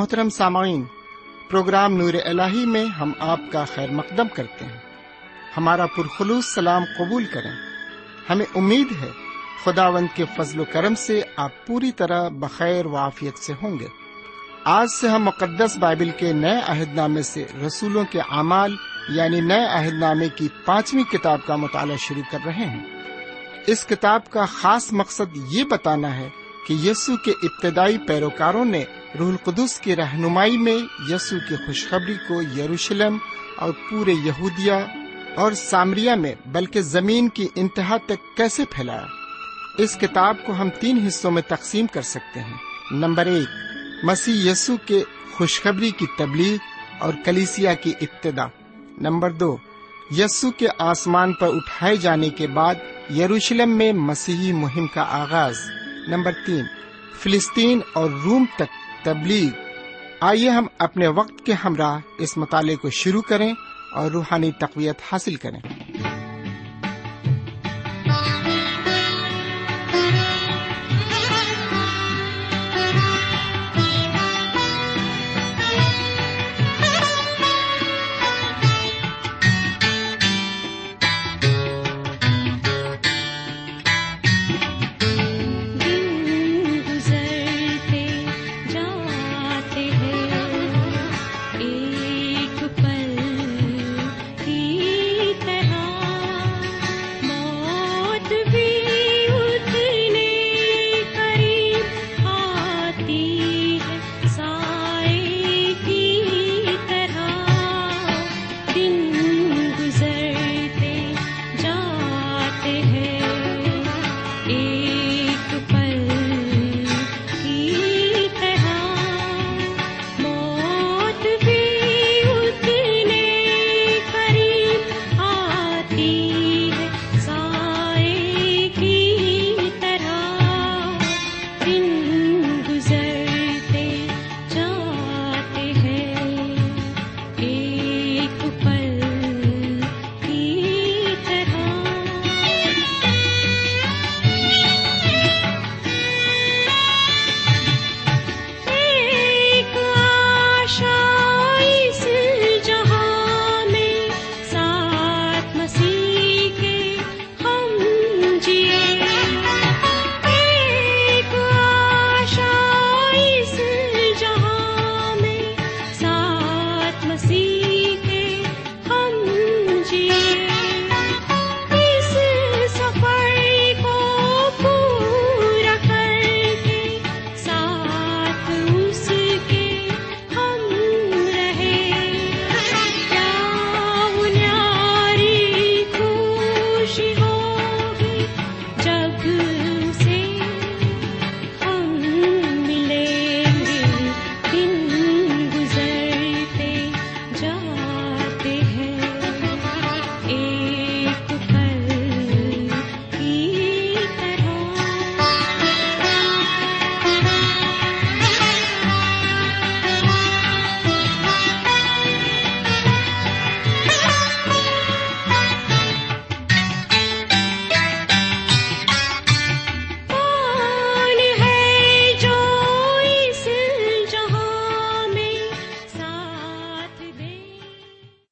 محترم سامعین، پروگرام نور ال میں ہم آپ کا خیر مقدم کرتے ہیں۔ ہمارا پرخلوص سلام قبول کریں۔ ہمیں امید ہے خدا وند کے فضل و کرم سے آپ پوری طرح بخیر و عافیت سے ہوں گے۔ آج سے ہم مقدس بائبل کے نئے عہد نامے سے رسولوں کے اعمال یعنی نئے عہد نامے کی پانچویں کتاب کا مطالعہ شروع کر رہے ہیں۔ اس کتاب کا خاص مقصد یہ بتانا ہے کہ یسو کے ابتدائی پیروکاروں نے روح القدس کی رہنمائی میں یسو کی خوشخبری کو یروشلم اور پورے یہودیہ اور سامریا میں، بلکہ زمین کی انتہا تک کیسے پھیلایا؟ اس کتاب کو ہم تین حصوں میں تقسیم کر سکتے ہیں۔ نمبر ایک، مسیح یسو کے خوشخبری کی تبلیغ اور کلیسیا کی ابتدا۔ نمبر دو یسو کے آسمان پر اٹھائے جانے کے بعد یروشلم میں مسیحی مہم کا آغاز۔ نمبر تین، فلسطین اور روم تک تبلیغ۔ آئیے ہم اپنے وقت کے ہمراہ اس مطالعے کو شروع کریں اور روحانی تقویت حاصل کریں۔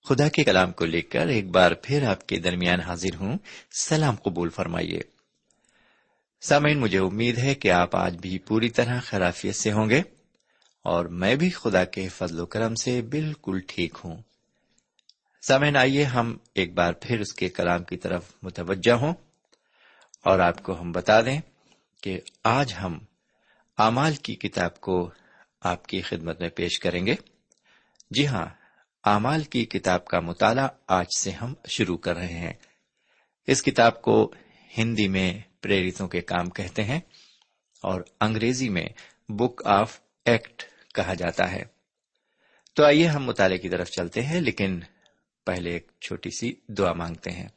خدا کے کلام کو لے کر ایک بار پھر آپ کے درمیان حاضر ہوں۔ سلام قبول فرمائیے۔ سامعین، مجھے امید ہے کہ آپ آج بھی پوری طرح خرافیت سے ہوں گے اور میں بھی خدا کے فضل و کرم سے بالکل ٹھیک ہوں۔ سامعین، آئیے ہم ایک بار پھر اس کے کلام کی طرف متوجہ ہوں اور آپ کو ہم بتا دیں کہ آج ہم اعمال کی کتاب کو آپ کی خدمت میں پیش کریں گے۔ جی ہاں اعمال کی کتاب کا مطالعہ آج سے ہم شروع کر رہے ہیں۔ اس کتاب کو ہندی میں پریرتوں کے کام کہتے ہیں اور انگریزی میں بک آف ایکٹ کہا جاتا ہے۔ تو آئیے ہم مطالعے کی طرف چلتے ہیں، لیکن پہلے ایک چھوٹی سی دعا مانگتے ہیں۔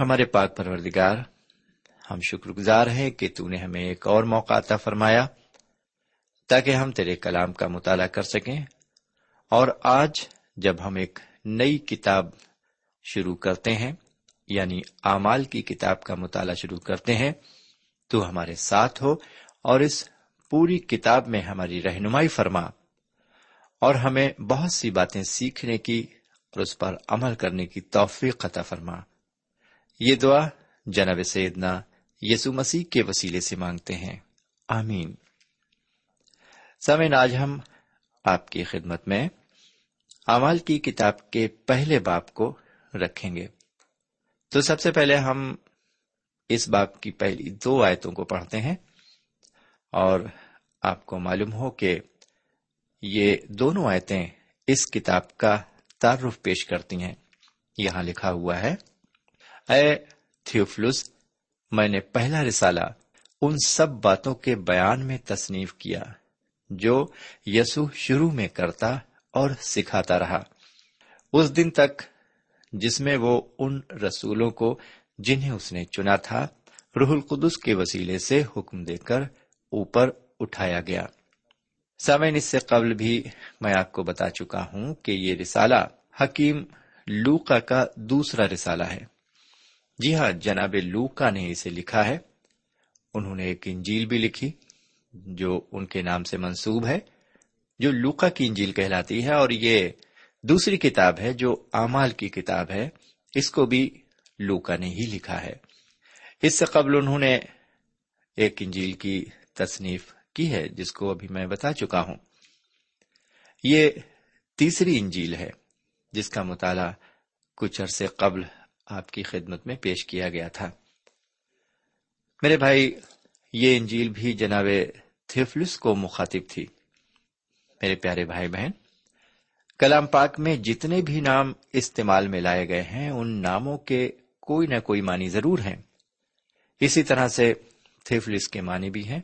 ہمارے پاک پروردگار، ہم شکر گزار ہیں کہ تو نے ہمیں ایک اور موقع عطا فرمایا تاکہ ہم تیرے کلام کا مطالعہ کر سکیں۔ اور آج جب ہم ایک نئی کتاب شروع کرتے ہیں یعنی اعمال کی کتاب کا مطالعہ شروع کرتے ہیں، تو ہمارے ساتھ ہو اور اس پوری کتاب میں ہماری رہنمائی فرما اور ہمیں بہت سی باتیں سیکھنے کی اور اس پر عمل کرنے کی توفیق عطا فرما۔ یہ دعا جناب سیدنا یسو مسیح کے وسیلے سے مانگتے ہیں۔ آمین۔ سمین آج ہم آپ کی خدمت میں امال کی کتاب کے پہلے باپ کو رکھیں گے۔ تو سب سے پہلے ہم اس باپ کی پہلی دو آیتوں کو پڑھتے ہیں اور آپ کو معلوم ہو کہ یہ دونوں آیتیں اس کتاب کا تعارف پیش کرتی ہیں۔ یہاں لکھا ہوا ہے، اے تھیوفلس، میں نے پہلا رسالہ ان سب باتوں کے بیان میں تصنیف کیا۔ جو یسو شروع میں کرتا اور سکھاتا رہا۔ اس دن تک جس میں وہ ان رسولوں کو جنہیں اس نے چنا تھا، روح القدس کے وسیلے سے حکم دے کر اوپر اٹھایا گیا۔ سامعین، اس سے قبل بھی میں آپ کو بتا چکا ہوں کہ یہ رسالہ حکیم لوکا کا دوسرا رسالہ ہے۔ جی ہاں جناب لوکا نے اسے لکھا ہے۔ انہوں نے ایک انجیل بھی لکھی۔ جو ان کے نام سے منسوب ہے، جو لوکا کی انجیل کہلاتی ہے اور یہ دوسری کتاب ہے جو امال کی کتاب ہے، اس کو بھی لوکا نے ہی لکھا ہے۔ اس سے قبل انہوں نے ایک انجیل کی تصنیف کی ہے، جس کو ابھی میں بتا چکا ہوں۔ یہ تیسری انجیل ہے، جس کا مطالعہ کچھ عرصے قبل آپ کی خدمت میں پیش کیا گیا تھا۔ میرے بھائی، یہ انجیل بھی جناب تھیفلس کو مخاطب تھی۔ میرے پیارے بھائی بہن، کلام پاک میں جتنے بھی نام استعمال میں لائے گئے ہیں، ان ناموں کے کوئی نہ کوئی معنی ضرور ہیں۔ اسی طرح سے تھیفلس کے معنی بھی ہیں۔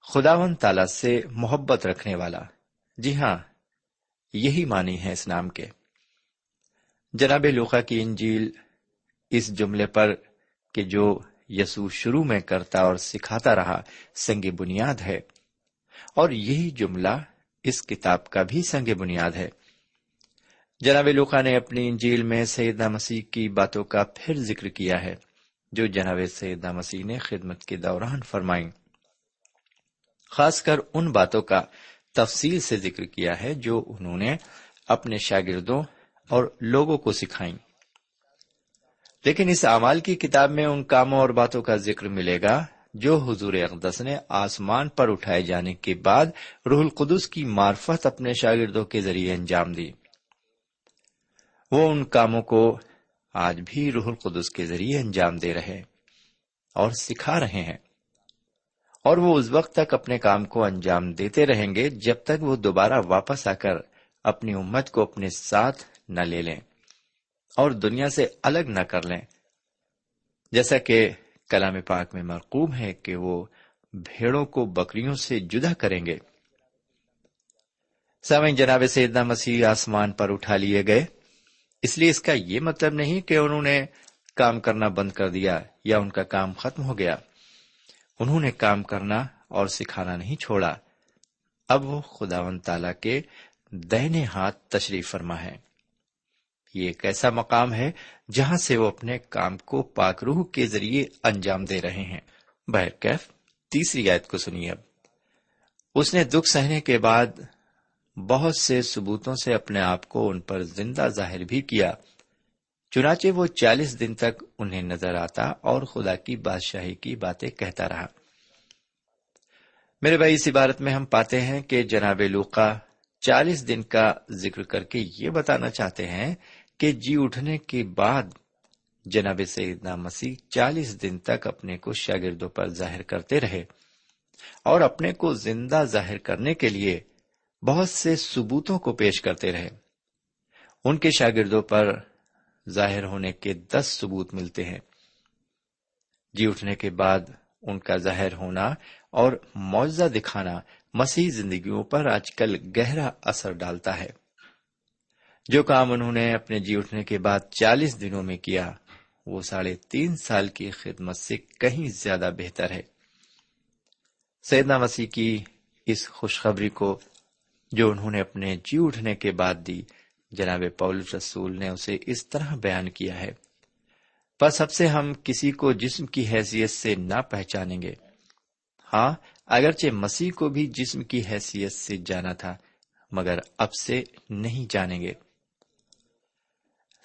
خداون تعالی سے محبت رکھنے والا۔ جی ہاں یہی معنی ہے اس نام کے۔ جناب لوقا کی انجیل اس جملے پر کہ جو یسوع شروع میں کرتا اور سکھاتا رہا، سنگ بنیاد ہے۔ اور یہی جملہ اس کتاب کا بھی سنگ بنیاد ہے۔ جناب لوکا نے اپنی انجیل میں سیدنا مسیح کی باتوں کا پھر ذکر کیا ہے، جو جناب سیدنا مسیح نے خدمت کے دوران فرمائی خاص کر ان باتوں کا تفصیل سے ذکر کیا ہے جو انہوں نے اپنے شاگردوں اور لوگوں کو سکھائیں۔ لیکن اس اعمال کی کتاب میں ان کاموں اور باتوں کا ذکر ملے گا جو حضور اقدس نے آسمان پر اٹھائے جانے کے بعد روح القدس کی معرفت اپنے شاگردوں کے ذریعے انجام دی۔ وہ ان کاموں کو آج بھی روح القدس کے ذریعے انجام دے رہے اور سکھا رہے ہیں اور وہ اس وقت تک اپنے کام کو انجام دیتے رہیں گے جب تک وہ دوبارہ واپس آ کر اپنی امت کو اپنے ساتھ نہ لے لیں۔ اور دنیا سے الگ نہ کر لیں۔ جیسا کہ کلام پاک میں مرقوم ہے کہ وہ بھیڑوں کو بکریوں سے جدا کریں گے۔ سامعین، جناب سیدنا مسیح آسمان پر اٹھا لیے گئے۔ اس لیے اس کا یہ مطلب نہیں کہ انہوں نے کام کرنا بند کر دیا یا ان کا کام ختم ہو گیا۔ انہوں نے کام کرنا اور سکھانا نہیں چھوڑا۔ اب وہ خداون تعالی کے دہنے ہاتھ تشریف فرما ہے۔ یہ ایک ایسا مقام ہے جہاں سے وہ اپنے کام کو پاک روح کے ذریعے انجام دے رہے ہیں۔ بہرکیف تیسری آیت کو سنیے اب۔ اس نے دکھ سہنے کے بعد بہت سے ثبوتوں سے اپنے آپ کو ان پر زندہ ظاہر بھی کیا۔ چنانچہ وہ چالیس دن تک انہیں نظر آتا اور خدا کی بادشاہی کی باتیں کہتا رہا۔ میرے بھائی، اس عبارت میں ہم پاتے ہیں کہ جناب لوقا چالیس دن کا ذکر کر کے یہ بتانا چاہتے ہیں کہ جی اٹھنے کے بعد جناب سیدنا مسیح چالیس دن تک اپنے کو شاگردوں پر ظاہر کرتے رہے اور اپنے کو زندہ ظاہر کرنے کے لیے بہت سے ثبوتوں کو پیش کرتے رہے۔ ان کے شاگردوں پر ظاہر ہونے کے دس ثبوت ملتے ہیں۔ جی اٹھنے کے بعد ان کا ظاہر ہونا اور معاوضہ دکھانا مسیح زندگیوں پر آج کل گہرا اثر ڈالتا ہے۔ جو کام انہوں نے اپنے جی اٹھنے کے بعد چالیس دنوں میں کیا، وہ ساڑھے تین سال کی خدمت سے کہیں زیادہ بہتر ہے۔ سیدنا مسیح کی اس خوشخبری کو جو انہوں نے اپنے جی اٹھنے کے بعد دی، جناب پول رسول نے اسے اس طرح بیان کیا ہے۔ بس اب سے ہم کسی کو جسم کی حیثیت سے نہ پہچانیں گے۔ ہاں اگرچہ مسیح کو بھی جسم کی حیثیت سے جانا تھا، مگر اب سے نہیں جانیں گے۔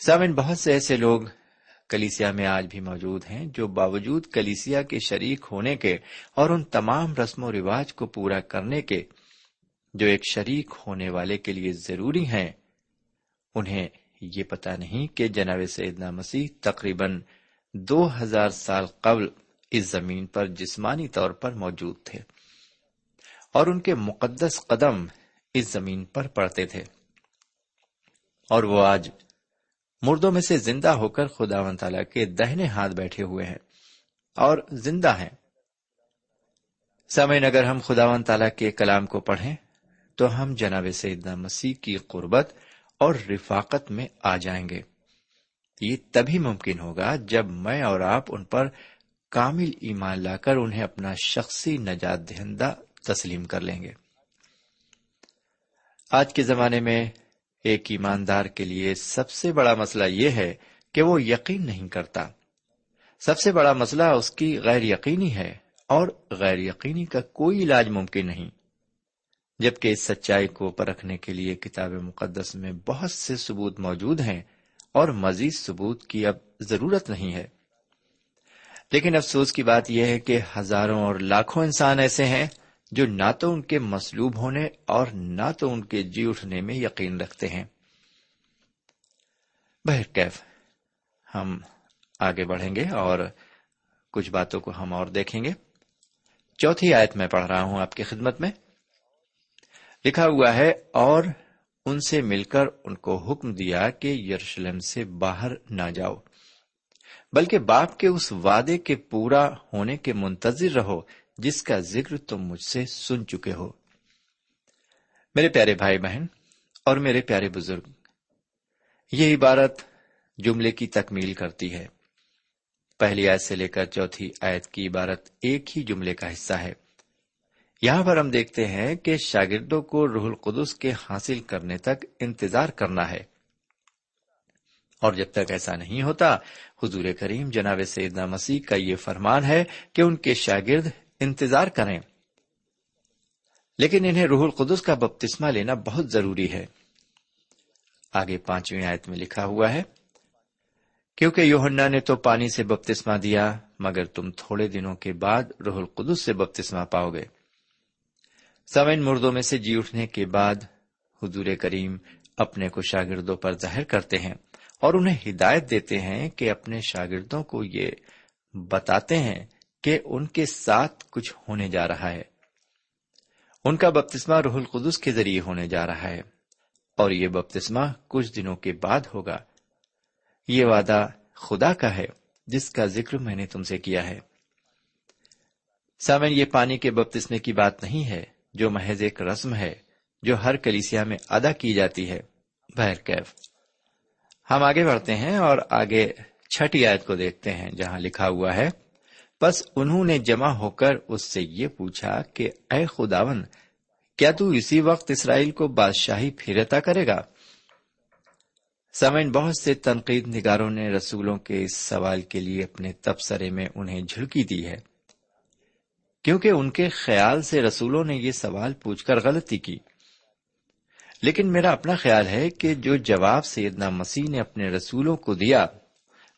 سامن بہت سے ایسے لوگ کلیسیا میں آج بھی موجود ہیں جو باوجود کلیسیا کے شریک ہونے کے اور ان تمام رسم و رواج کو پورا کرنے کے جو ایک شریک ہونے والے کے لیے ضروری ہیں، انہیں یہ پتا نہیں کہ جناب سیدنا مسیح تقریباً دو ہزار سال قبل اس زمین پر جسمانی طور پر موجود تھے اور ان کے مقدس قدم اس زمین پر پڑتے تھے اور وہ آج مردوں میں سے زندہ ہو کر خدا و تعالی کے دہنے ہاتھ بیٹھے ہوئے ہیں اور زندہ ہیں۔ سمعین اگر ہم خدا و تعالی کے کلام کو پڑھیں تو ہم جناب سیدنا مسیح کی قربت اور رفاقت میں آ جائیں گے۔ یہ تبھی ممکن ہوگا جب میں اور آپ ان پر کامل ایمان لا کر انہیں اپنا شخصی نجات دہندہ تسلیم کر لیں گے۔ آج کے زمانے میں ایک ایماندار کے لیے سب سے بڑا مسئلہ یہ ہے کہ وہ یقین نہیں کرتا۔ سب سے بڑا مسئلہ اس کی غیر یقینی ہے اور غیر یقینی کا کوئی علاج ممکن نہیں۔ جبکہ اس سچائی کو پرکھنے کے لیے کتاب مقدس میں بہت سے ثبوت موجود ہیں اور مزید ثبوت کی اب ضرورت نہیں ہے۔ لیکن افسوس کی بات یہ ہے کہ ہزاروں اور لاکھوں انسان ایسے ہیں جو نہ تو ان کے مسلوب ہونے اور نہ تو ان کے جی اٹھنے میں یقین رکھتے ہیں۔ بہرکیف ہم آگے بڑھیں گے اور کچھ باتوں کو ہم اور دیکھیں گے۔ چوتھی آیت میں پڑھ رہا ہوں آپ کی خدمت میں۔ لکھا ہوا ہے، اور ان سے مل کر ان کو حکم دیا کہ یروشلم سے باہر نہ جاؤ، بلکہ باپ کے اس وعدے کے پورا ہونے کے منتظر رہو۔ جس کا ذکر تم مجھ سے سن چکے ہو۔ میرے پیارے بھائی بہن اور میرے پیارے بزرگ، یہ عبارت جملے کی تکمیل کرتی ہے۔ پہلی آیت سے لے کر چوتھی آیت کی عبارت ایک ہی جملے کا حصہ ہے۔ یہاں پر ہم دیکھتے ہیں کہ شاگردوں کو روح القدس کے حاصل کرنے تک انتظار کرنا ہے۔ اور جب تک ایسا نہیں ہوتا، حضور کریم جناب سیدنا مسیح کا یہ فرمان ہے کہ ان کے شاگرد انتظار کریں۔ لیکن انہیں روح القدس کا بپتسمہ لینا بہت ضروری ہے۔ آگے پانچویں آیت میں لکھا ہوا ہے، کیونکہ یوہنا نے تو پانی سے بپتسمہ دیا، مگر تم تھوڑے دنوں کے بعد روح القدس سے بپتسمہ پاؤ گے۔ سمین مردوں میں سے جی اٹھنے کے بعد حضور کریم اپنے کو شاگردوں پر ظاہر کرتے ہیں اور انہیں ہدایت دیتے ہیں کہ اپنے شاگردوں کو یہ بتاتے ہیں کہ ان کے ساتھ کچھ ہونے جا رہا ہے۔ ان کا بپتسمہ روح القدس کے ذریعے ہونے جا رہا ہے اور یہ بپتسمہ کچھ دنوں کے بعد ہوگا۔ یہ وعدہ خدا کا ہے جس کا ذکر میں نے تم سے کیا ہے۔ سامن یہ پانی کے بپتسمے کی بات نہیں ہے جو محض ایک رسم ہے جو ہر کلیسیا میں ادا کی جاتی ہے۔ بہرکیف ہم آگے بڑھتے ہیں اور آگے چھٹی آیت کو دیکھتے ہیں جہاں لکھا ہوا ہے بس انہوں نے جمع ہو کر اس سے یہ پوچھا کہ اے خداون کیا تو اسی وقت اسرائیل کو بادشاہی پھرتا کرے گا؟ سمین بہت سے تنقید نگاروں نے رسولوں کے اس سوال کے لیے اپنے تبصرے میں انہیں جھڑکی دی ہے، کیونکہ ان کے خیال سے رسولوں نے یہ سوال پوچھ کر غلطی کی۔ لیکن میرا اپنا خیال ہے کہ جو جواب سیدنا مسیح نے اپنے رسولوں کو دیا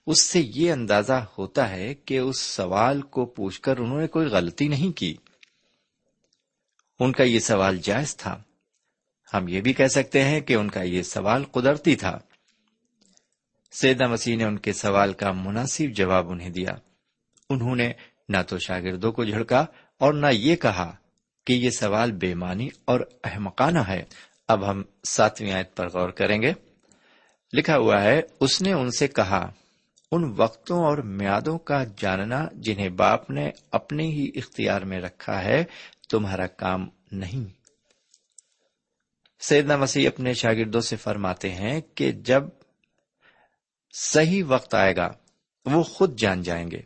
اس سے یہ اندازہ ہوتا ہے کہ اس سوال کو پوچھ کر انہوں نے کوئی غلطی نہیں کی۔ ان کا یہ سوال جائز تھا۔ ہم یہ بھی کہہ سکتے ہیں کہ ان کا یہ سوال قدرتی تھا۔ سیدہ مسیح نے ان کے سوال کا مناسب جواب انہیں دیا۔ انہوں نے نہ تو شاگردوں کو جھڑکا اور نہ یہ کہا کہ یہ سوال بے معنی اور احمقانہ ہے۔ اب ہم ساتویں آیت پر غور کریں گے۔ لکھا ہوا ہے، اس نے ان سے کہا ان وقتوں اور میادوں کا جاننا جنہیں باپ نے اپنے ہی اختیار میں رکھا ہے، تمہارا کام نہیں۔ سیدنا مسیح اپنے شاگردوں سے فرماتے ہیں کہ جب صحیح وقت آئے گا، وہ خود جان جائیں گے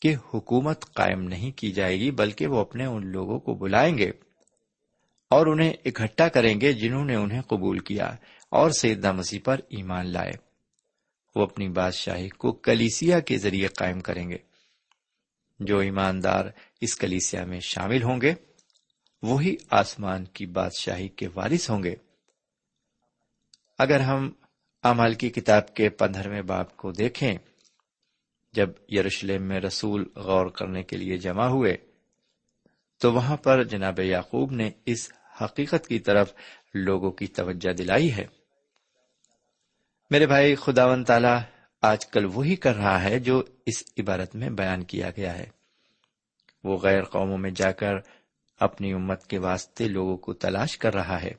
کہ حکومت قائم نہیں کی جائے گی، بلکہ وہ اپنے ان لوگوں کو بلائیں گے اور انہیں اکٹھا کریں گے جنہوں نے انہیں قبول کیا اور سیدنا مسیح پر ایمان لائے۔ وہ اپنی بادشاہی کو کلیسیا کے ذریعے قائم کریں گے۔ جو ایماندار اس کلیسیا میں شامل ہوں گے، وہی آسمان کی بادشاہی کے وارث ہوں گے۔ اگر ہم امال کی کتاب کے پندرہویں باپ کو دیکھیں، جب یروشلم میں رسول غور کرنے کے لیے جمع ہوئے، تو وہاں پر جناب یعقوب نے اس حقیقت کی طرف لوگوں کی توجہ دلائی ہے۔ میرے بھائی خداون تعالی آج کل وہی کر رہا ہے جو اس عبارت میں بیان کیا گیا ہے۔ وہ غیر قوموں میں جا کر اپنی امت کے واسطے لوگوں کو تلاش کر رہا ہے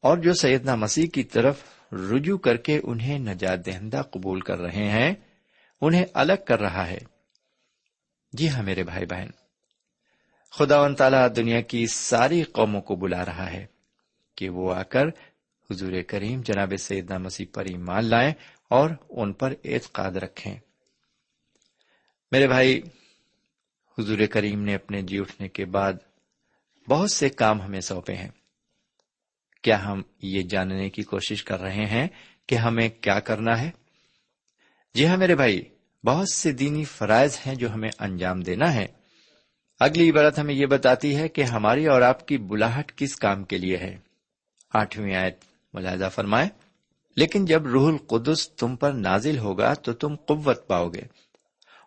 اور جو سیدنا مسیح کی طرف رجوع کر کے انہیں نجات دہندہ قبول کر رہے ہیں، انہیں الگ کر رہا ہے۔ جی ہاں میرے بھائی بہن خدا و تعالیٰ دنیا کی ساری قوموں کو بلا رہا ہے کہ وہ آ کر حضور کریم جناب سیدنا مسیح پر ایمان لائیں اور ان پر اعتقاد رکھیں۔ میرے بھائی، حضور کریم نے اپنے جی اٹھنے کے بعد بہت سے کام ہمیں سونپے ہیں۔ کیا ہم یہ جاننے کی کوشش کر رہے ہیں کہ ہمیں کیا کرنا ہے؟ جی ہاں میرے بھائی، بہت سے دینی فرائض ہیں جو ہمیں انجام دینا ہے۔ اگلی عبارت ہمیں یہ بتاتی ہے کہ ہماری اور آپ کی بلاہٹ کس کام کے لیے ہے؟ آٹھویں آیت۔ ملاحظہ فرمائے، لیکن جب روح القدس تم پر نازل ہوگا تو تم قوت پاؤ گے۔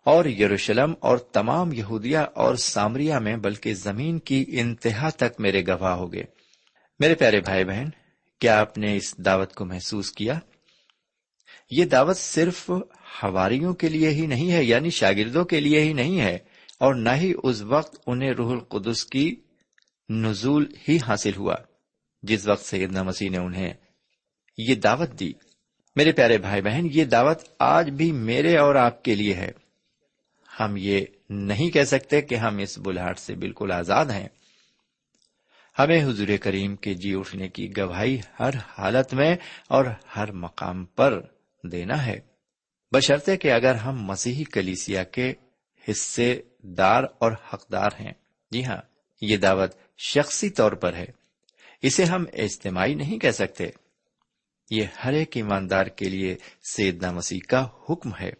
اور یروشلم اور تمام یہودیا اور سامریا میں بلکہ زمین کی انتہا تک میرے گواہ ہوگے میرے پیارے بھائی بہن، کیا آپ نے اس دعوت کو محسوس کیا؟ یہ دعوت صرف ہواریوں کے لیے ہی نہیں ہے یعنی شاگردوں کے لیے ہی نہیں ہے، اور نہ ہی اس وقت انہیں روح القدس کی نزول ہی حاصل ہوا، جس وقت سیدنا مسیح نے انہیں یہ دعوت دی۔ میرے پیارے بھائی بہن، یہ دعوت آج بھی میرے اور آپ کے لیے ہے۔ ہم یہ نہیں کہہ سکتے کہ ہم اس بلاٹ سے بالکل آزاد ہیں۔ ہمیں حضور کریم کے جی اٹھنے کی گواہی ہر حالت میں اور ہر مقام پر دینا ہے۔ بشرطے کہ اگر ہم مسیحی کلیسیا کے حصے دار اور حقدار ہیں۔ جی ہاں یہ دعوت شخصی طور پر ہے۔ اسے ہم اجتماعی نہیں کہہ سکتے۔ یہ ہر ایک ایماندار کے لیے سیدنا مسیح کا حکم ہے۔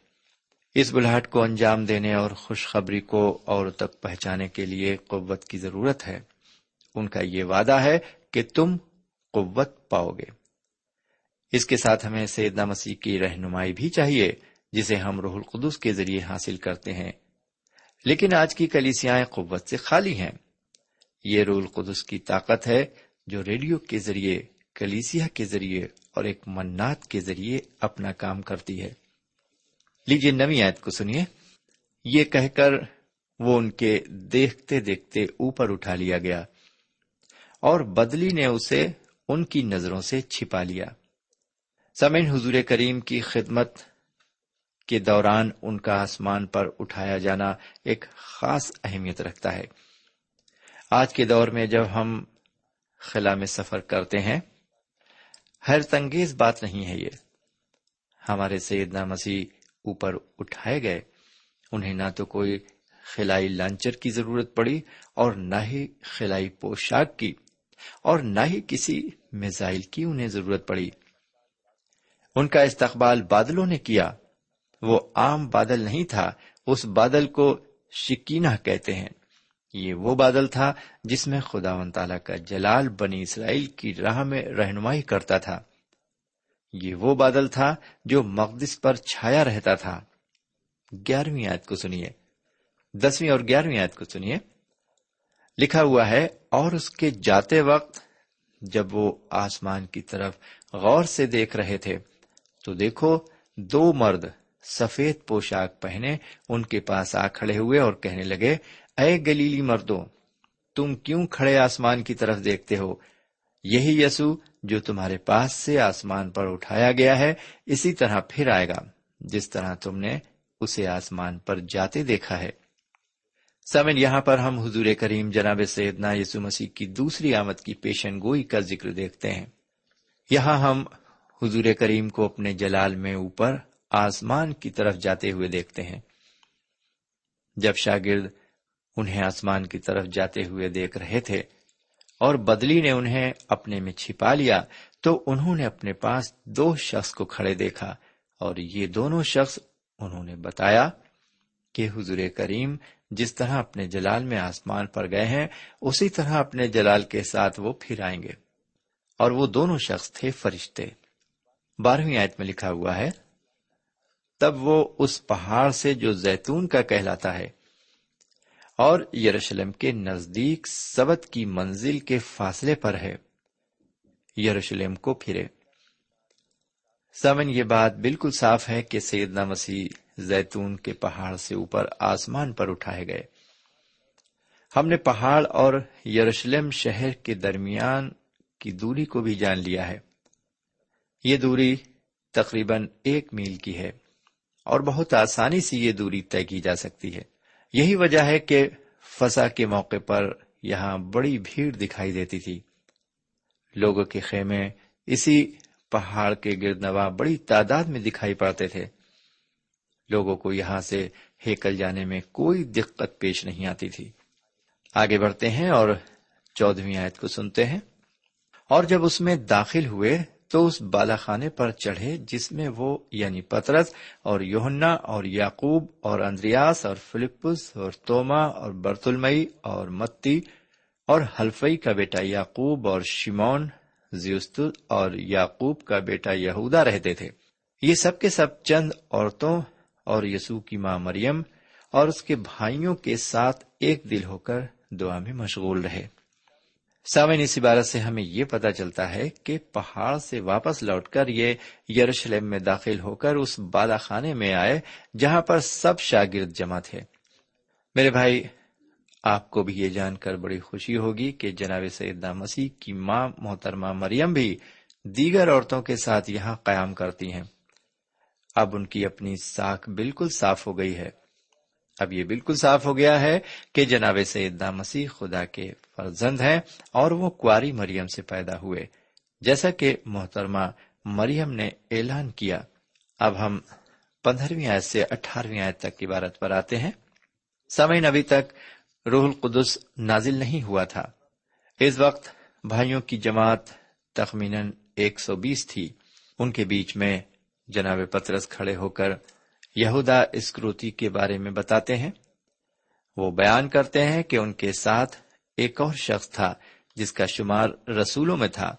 اس بلاٹ کو انجام دینے اور خوشخبری کو اور تک پہنچانے کے لیے قوت کی ضرورت ہے۔ ان کا یہ وعدہ ہے کہ تم قوت پاؤ گے۔ اس کے ساتھ ہمیں سیدنا مسیح کی رہنمائی بھی چاہیے، جسے ہم روح القدس کے ذریعے حاصل کرتے ہیں۔ لیکن آج کی کلیسیاں قوت سے خالی ہیں۔ یہ روح القدس کی طاقت ہے جو ریڈیو کے ذریعے، کلیسیا کے ذریعے اور ایک منات کے ذریعے اپنا کام کرتی ہے۔ لیجیے نوی آیت کو سنیے۔ یہ کہہ کر وہ ان کے دیکھتے دیکھتے اوپر اٹھا لیا گیا اور بدلی نے اسے ان کی نظروں سے چھپا لیا۔ سمین حضور کریم کی خدمت کے دوران ان کا آسمان پر اٹھایا جانا ایک خاص اہمیت رکھتا ہے۔ آج کے دور میں جب ہم خلا میں سفر کرتے ہیں حیرت انگیز بات نہیں ہے یہ۔ ہمارے سیدنا مسیح اوپر اٹھائے گئے۔ انہیں نہ تو کوئی خلائی لانچر کی ضرورت پڑی اور نہ ہی خلائی پوشاک کی اور نہ ہی کسی میزائل کی انہیں ضرورت پڑی۔ ان کا استقبال بادلوں نے کیا۔ وہ عام بادل نہیں تھا، اس بادل کو شکینہ کہتے ہیں۔ یہ وہ بادل تھا جس میں خدا و تعالی کا جلال بنی اسرائیل کی راہ میں رہنمائی کرتا تھا۔ یہ وہ بادل تھا جو مقدس پر چھایا رہتا تھا۔ گیارہویں آیت کو سنیے۔ دسویں اور گیارہویں آیت کو سنیے۔ لکھا ہوا ہے، اور اس کے جاتے وقت جب وہ آسمان کی طرف غور سے دیکھ رہے تھے، تو دیکھو دو مرد سفید پوشاک پہنے ان کے پاس آ کھڑے ہوئے اور کہنے لگے اے گلیلی مردوں، تم کیوں کھڑے آسمان کی طرف دیکھتے ہو؟ یہی یسو جو تمہارے پاس سے آسمان پر اٹھایا گیا ہے، اسی طرح پھر آئے گا، جس طرح تم نے اسے آسمان پر جاتے دیکھا ہے۔ سمن یہاں پر ہم حضور کریم جناب سیدنا یسو مسیح کی دوسری آمد کی پیشن گوئی کا ذکر دیکھتے ہیں۔ یہاں ہم حضور کریم کو اپنے جلال میں اوپر آسمان کی طرف جاتے ہوئے دیکھتے ہیں۔ جب شاگرد انہیں آسمان کی طرف جاتے ہوئے دیکھ رہے تھے اور بدلی نے انہیں اپنے میں چھپا لیا، تو انہوں نے اپنے پاس دو شخص کو کھڑے دیکھا اور یہ دونوں شخص انہوں نے بتایا کہ حضور کریم جس طرح اپنے جلال میں آسمان پر گئے ہیں، اسی طرح اپنے جلال کے ساتھ وہ پھر آئیں گے۔ اور وہ دونوں شخص تھے فرشتے۔ بارہویں آیت میں لکھا ہوا ہے، تب وہ اس پہاڑ سے جو زیتون کا کہلاتا ہے اور یروشلم کے نزدیک سبت کی منزل کے فاصلے پر ہے۔ یروشلم کو پھرے۔ سمن یہ بات بالکل صاف ہے کہ سیدنا مسیح زیتون کے پہاڑ سے اوپر آسمان پر اٹھائے گئے۔ ہم نے پہاڑ اور یروشلم شہر کے درمیان کی دوری کو بھی جان لیا ہے۔ یہ دوری تقریباً ایک میل کی ہے اور بہت آسانی سے یہ دوری طے کی جا سکتی ہے۔ یہی وجہ ہے کہ فضا کے موقع پر یہاں بڑی بھیڑ دکھائی دیتی تھی۔ لوگوں کے خیمے اسی پہاڑ کے گرد نوا بڑی تعداد میں دکھائی پڑتے تھے۔ لوگوں کو یہاں سے ہیکل جانے میں کوئی دقت پیش نہیں آتی تھی۔ آگے بڑھتے ہیں اور چودہویں آیت کو سنتے ہیں۔ اور جب اس میں داخل ہوئے تو اس بالا خانے پر چڑھے جس میں وہ یعنی پترس اور یوہنا اور یعقوب اور اندریاس اور فلپس اور توما اور برتلمئی اور متی اور حلفئی کا بیٹا یعقوب اور شیمون زیوست اور یعقوب کا بیٹا یہودا رہتے تھے۔ یہ سب کے سب چند عورتوں اور یسوع کی ماں مریم اور اس کے بھائیوں کے ساتھ ایک دل ہو کر دعا میں مشغول رہے۔ سامعین اس عبارت سے ہمیں یہ پتا چلتا ہے کہ پہاڑ سے واپس لوٹ کر یہ یروشلم میں داخل ہو کر اس بالا خانے میں آئے جہاں پر سب شاگرد جمع تھے۔ میرے بھائی، آپ کو بھی یہ جان کر بڑی خوشی ہوگی کہ جناب سیدنا مسیح کی ماں محترمہ مریم بھی دیگر عورتوں کے ساتھ یہاں قیام کرتی ہیں۔ اب ان کی اپنی ساکھ بالکل صاف ہو گئی ہے۔ اب یہ بالکل صاف ہو گیا ہے کہ جناب سیدنا مسیح خدا کے فرزند ہیں اور وہ کواری مریم سے پیدا ہوئے۔ جیسا کہ محترمہ مریم نے اعلان کیا، اب ہم پندرہویں آیت سے اٹھارہویں آیت تک کی پر آتے ہیں۔ سمعین ابھی تک روح القدس نازل نہیں ہوا تھا۔ اس وقت بھائیوں کی جماعت تخمیناً ایک سو بیس تھی۔ ان کے بیچ میں جناب پترس کھڑے ہو کر یہودا اسکروتی کے بارے میں بتاتے ہیں۔ وہ بیان کرتے ہیں کہ ان کے ساتھ ایک اور شخص تھا جس کا شمار رسولوں میں تھا،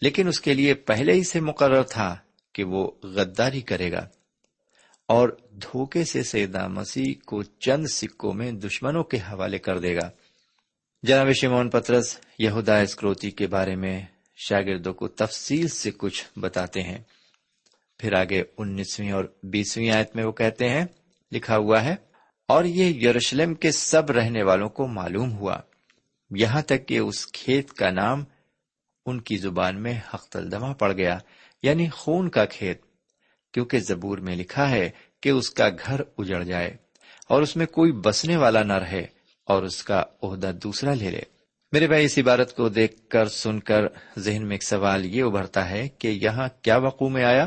لیکن اس کے لیے پہلے ہی سے مقرر تھا کہ وہ غداری کرے گا۔ اور دھوکے سے سیدہ مسیح کو چند سکوں میں دشمنوں کے حوالے کر دے گا۔ جناب شمون پترس، یہودا اسکروتی کے بارے میں شاگردوں کو تفصیل سے کچھ بتاتے ہیں۔ پھر آگے انیسویں اور بیسویں آیت میں وہ کہتے ہیں، لکھا ہوا ہے، اور یہ یروشلم کے سب رہنے والوں کو معلوم ہوا۔ یہاں تک کہ اس کھیت کا نام ان کی زبان میں حق تلدما پڑ گیا یعنی خون کا کھیت، کیونکہ زبور میں لکھا ہے کہ اس کا گھر اجڑ جائے اور اس میں کوئی بسنے والا نہ رہے اور اس کا عہدہ دوسرا لے لے۔ میرے بھائی، اس عبارت کو دیکھ کر، سن کر ذہن میں ایک سوال یہ ابھرتا ہے کہ یہاں کیا وقوع میں آیا؟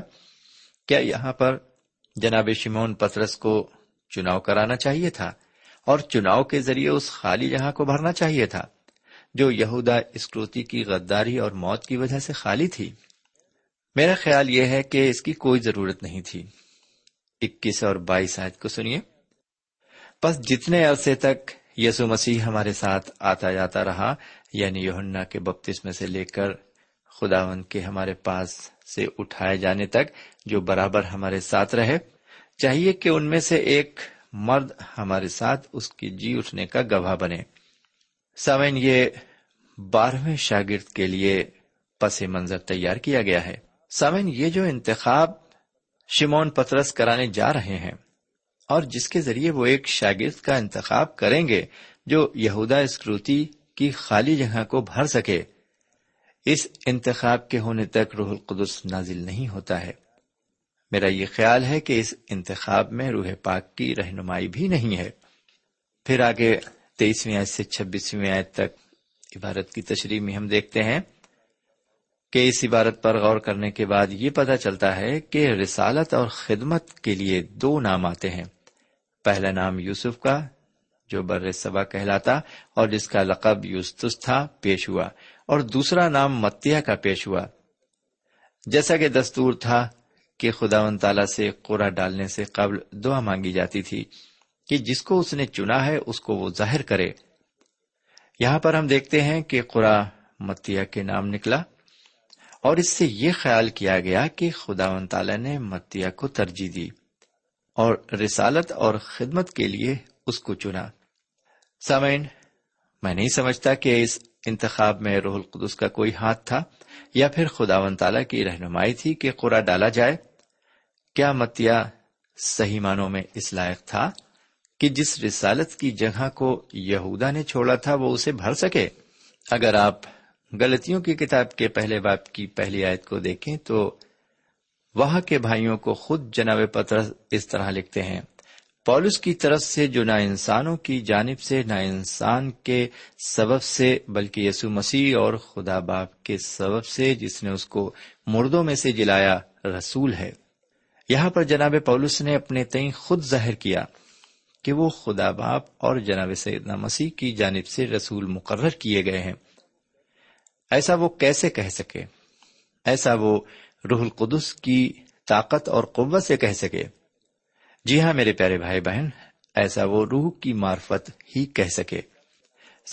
کیا یہاں پر جناب شمون پترس کو چناؤ کرانا چاہیے تھا اور چناؤ کے ذریعے اس خالی جہاں کو بھرنا چاہیے تھا جو یہودا اسکروتی کی غداری اور موت کی وجہ سے خالی تھی؟ میرا خیال یہ ہے کہ اس کی کوئی ضرورت نہیں تھی۔ اکیس اور بائیس آیت کو سنیے۔ بس جتنے عرصے تک یسو مسیح ہمارے ساتھ آتا جاتا رہا یعنی یوہنا کے بپتس میں سے لے کر خداون کے ہمارے پاس سے اٹھائے جانے تک جو برابر ہمارے ساتھ رہے، چاہیے کہ ان میں سے ایک مرد ہمارے ساتھ اس کی جی اٹھنے کا گواہ بنے۔ سمین یہ بارہویں شاگرد کے لیے پس منظر تیار کیا گیا ہے۔ سمین یہ جو انتخاب شمون پترس کرانے جا رہے ہیں اور جس کے ذریعے وہ ایک شاگرد کا انتخاب کریں گے، جو یہودا اسکروتی کی خالی جگہ کو بھر سکے اس انتخاب کے ہونے تک روح القدس نازل نہیں ہوتا ہے۔ میرا یہ خیال ہے کہ اس انتخاب میں روح پاک کی رہنمائی بھی نہیں ہے۔ پھر آگے تیئیسویں آیت سے چھبیسویں آیت تک عبارت کی تشریح میں ہم دیکھتے ہیں کہ اس عبارت پر غور کرنے کے بعد یہ پتا چلتا ہے کہ رسالت اور خدمت کے لیے دو نام آتے ہیں۔ پہلا نام یوسف کا، جو بر صبا کہلاتا، اور جس کا لقب یوستس تھا، پیش ہوا۔ اور دوسرا نام متیا کا پیش ہوا۔ جیسا کہ دستور تھا کہ خدا و تعالی سے قورا ڈالنے سے قبل دعا مانگی جاتی تھی کہ جس کو اس نے چنا ہے اس کو وہ ظاہر کرے۔ یہاں پر ہم دیکھتے ہیں کہ قرا متیا کے نام نکلا اور اس سے یہ خیال کیا گیا کہ خدا و تعالی نے متیا کو ترجیح دی اور رسالت اور خدمت کے لیے اس کو چنا۔ سامعین، میں نہیں سمجھتا کہ اس انتخاب میں روح القدس کا کوئی ہاتھ تھا یا پھر خدا و تعالی کی رہنمائی تھی کہ قرا ڈالا جائے؟ کیا متیا صحیح معنوں میں اس لائق تھا کہ جس رسالت کی جگہ کو یہودا نے چھوڑا تھا وہ اسے بھر سکے؟ اگر آپ غلطیوں کی کتاب کے پہلے باپ کی پہلی آیت کو دیکھیں تو وہاں کے بھائیوں کو خود جناب پتر اس طرح لکھتے ہیں پولس کی طرف سے جو نہ انسانوں کی جانب سے نہ انسان کے سبب سے، بلکہ یسو مسیح اور خدا باپ کے سبب سے جس نے اس کو مردوں میں سے جلایا رسول ہے۔ یہاں پر جناب پولس نے اپنے تئیں خود ظاہر کیا کہ وہ خدا باپ اور جناب سیدنا مسیح کی جانب سے رسول مقرر کیے گئے ہیں۔ ایسا وہ کیسے کہہ سکے؟ ایسا وہ روح القدس کی طاقت اور قوت سے کہہ سکے؟ جی ہاں میرے پیارے بھائی بہن، ایسا وہ روح کی معرفت ہی کہہ سکے۔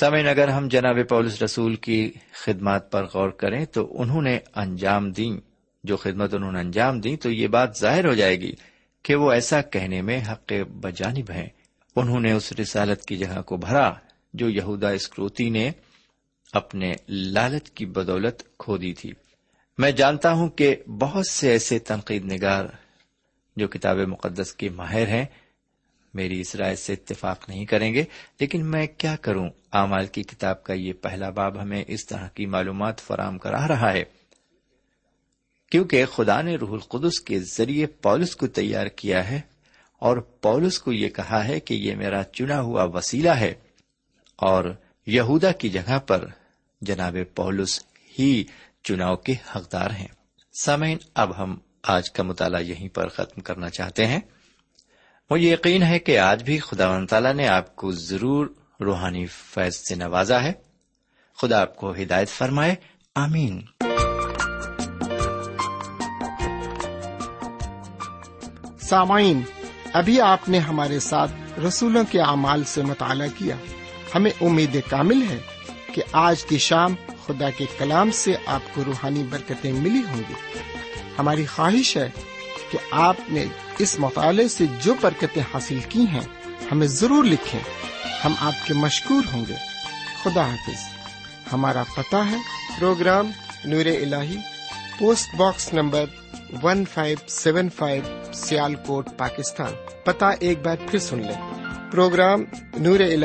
سمعین اگر ہم جناب پولس رسول کی خدمات پر غور کریں تو انہوں نے انجام دی جو خدمت انہوں نے انجام دی تو یہ بات ظاہر ہو جائے گی کہ وہ ایسا کہنے میں حق بجانب ہیں۔ انہوں نے اس رسالت کی جگہ کو بھرا، جو یہودا اسکروتی نے اپنے لالچ کی بدولت کھو دی تھی۔ میں جانتا ہوں کہ بہت سے ایسے تنقید نگار جو کتاب مقدس کے ماہر ہیں، میری اس رائے سے اتفاق نہیں کریں گے، لیکن میں کیا کروں؟ اعمال کی کتاب کا یہ پہلا باب ہمیں اس طرح کی معلومات فراہم کرا رہا ہے۔ کیونکہ خدا نے روح القدس کے ذریعے پولس کو تیار کیا ہے، اور پولس کو یہ کہا ہے کہ یہ میرا چنا ہوا وسیلہ ہے، اور یہودا کی جگہ پر جناب پولس ہی چناؤ کے حقدار ہیں۔ سامعین، اب ہم آج کا مطالعہ یہیں پر ختم کرنا چاہتے ہیں۔ مجھے یقین ہے کہ آج بھی خدا و تعالیٰ نے آپ کو ضرور روحانی فیض سے نوازا ہے۔ خدا آپ کو ہدایت فرمائے۔ آمین۔ سامعین، ابھی آپ نے ہمارے ساتھ رسولوں کے اعمال سے مطالعہ کیا۔ ہمیں امید کامل ہے کہ آج کی شام خدا کے کلام سے آپ کو روحانی برکتیں ملی ہوں گی۔ ہماری خواہش ہے کہ آپ نے اس مطالعے سے جو برکتیں حاصل کی ہیں، ہمیں ضرور لکھیں۔ ہم آپ کے مشکور ہوں گے۔ خدا حافظ۔ ہمارا پتہ ہے۔ پروگرام نور ال post box number one five seven five Sialkot, Pakistan. پتا ایک بار پھر سن لیں۔ پروگرام نور ال